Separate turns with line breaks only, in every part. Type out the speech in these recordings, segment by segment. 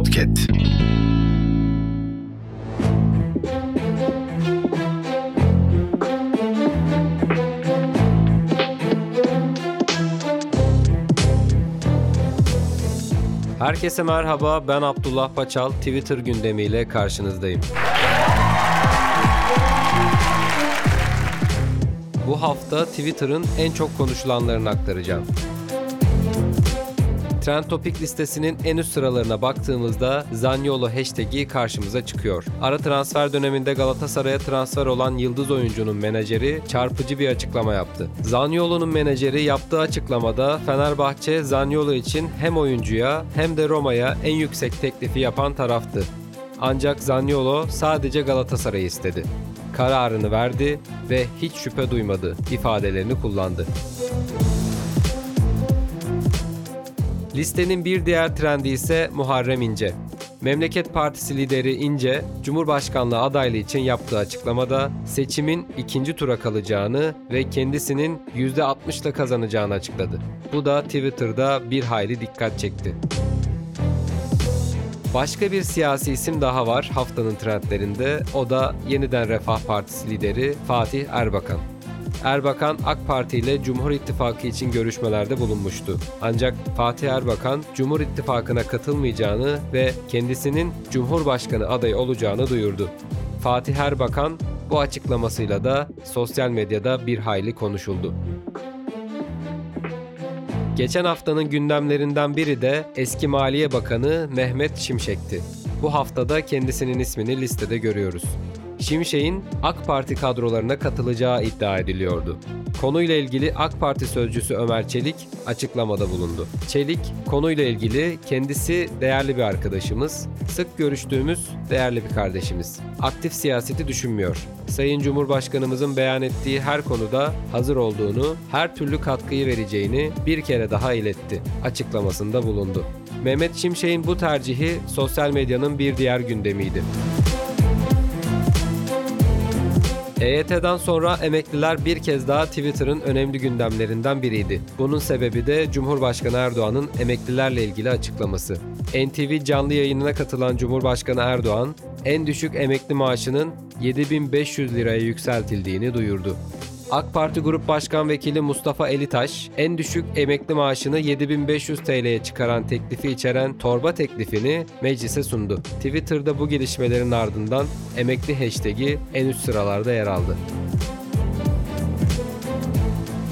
Podcast.
Herkese merhaba, ben Abdullah Paçal. Twitter gündemiyle karşınızdayım. Bu hafta Twitter'ın en çok konuşulanlarını aktaracağım. Trend Topic listesinin en üst sıralarına baktığımızda Zaniolo hashtag'i karşımıza çıkıyor. Ara transfer döneminde Galatasaray'a transfer olan yıldız oyuncunun menajeri çarpıcı bir açıklama yaptı. Zaniolo'nun menajeri yaptığı açıklamada Fenerbahçe Zaniolo için hem oyuncuya hem de Roma'ya en yüksek teklifi yapan taraftı. Ancak Zaniolo sadece Galatasaray'ı istedi. Kararını verdi ve hiç şüphe duymadı ifadelerini kullandı. Listenin bir diğer trendi ise Muharrem İnce. Memleket Partisi lideri İnce, Cumhurbaşkanlığı adaylığı için yaptığı açıklamada seçimin ikinci tura kalacağını ve kendisinin %60 ile kazanacağını açıkladı. Bu da Twitter'da bir hayli dikkat çekti. Başka bir siyasi isim daha var haftanın trendlerinde. O da yeniden Refah Partisi lideri Fatih Erbakan. Erbakan AK Parti ile Cumhur İttifakı için görüşmelerde bulunmuştu. Ancak Fatih Erbakan Cumhur İttifakı'na katılmayacağını ve kendisinin Cumhurbaşkanı adayı olacağını duyurdu. Fatih Erbakan bu açıklamasıyla da sosyal medyada bir hayli konuşuldu. Geçen haftanın gündemlerinden biri de eski Maliye Bakanı Mehmet Şimşek'ti. Bu haftada kendisinin ismini listede görüyoruz. Şimşek'in AK Parti kadrolarına katılacağı iddia ediliyordu. Konuyla ilgili AK Parti sözcüsü Ömer Çelik açıklamada bulundu. Çelik, konuyla ilgili kendisi değerli bir arkadaşımız, sık görüştüğümüz değerli bir kardeşimiz. Aktif siyaseti düşünmüyor. Sayın Cumhurbaşkanımızın beyan ettiği her konuda hazır olduğunu, her türlü katkıyı vereceğini bir kere daha iletti açıklamasında bulundu. Mehmet Şimşek'in bu tercihi sosyal medyanın bir diğer gündemiydi. EYT'den sonra emekliler bir kez daha Twitter'ın önemli gündemlerinden biriydi. Bunun sebebi de Cumhurbaşkanı Erdoğan'ın emeklilerle ilgili açıklaması. NTV canlı yayınına katılan Cumhurbaşkanı Erdoğan, en düşük emekli maaşının 7500 liraya yükseltildiğini duyurdu. AK Parti Grup Başkan Vekili Mustafa Elitaş, en düşük emekli maaşını 7500 TL'ye çıkaran teklifi içeren torba teklifini meclise sundu. Twitter'da bu gelişmelerin ardından emekli hashtag'i en üst sıralarda yer aldı.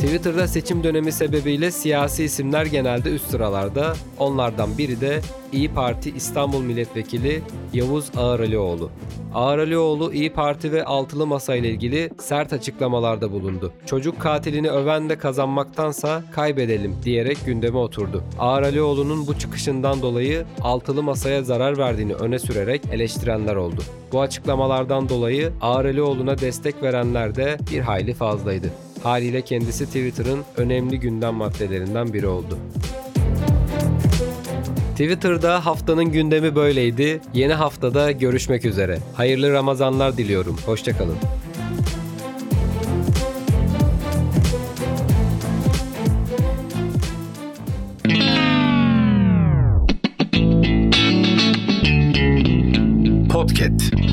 Twitter'da seçim dönemi sebebiyle siyasi isimler genelde üst sıralarda. Onlardan biri de İyi Parti İstanbul Milletvekili Yavuz Ağaralioğlu. Ağaralioğlu İyi Parti ve Altılı Masa ile ilgili sert açıklamalarda bulundu. Çocuk katilini öven de kazanmaktansa kaybedelim diyerek gündeme oturdu. Ağaralioğlu'nun bu çıkışından dolayı Altılı Masa'ya zarar verdiğini öne sürerek eleştirenler oldu. Bu açıklamalardan dolayı Ağaralioğlu'na destek verenler de bir hayli fazlaydı. Haliyle kendisi Twitter'ın önemli gündem maddelerinden biri oldu. Twitter'da haftanın gündemi böyleydi. Yeni haftada görüşmek üzere. Hayırlı Ramazanlar diliyorum. Hoşçakalın. Podcast.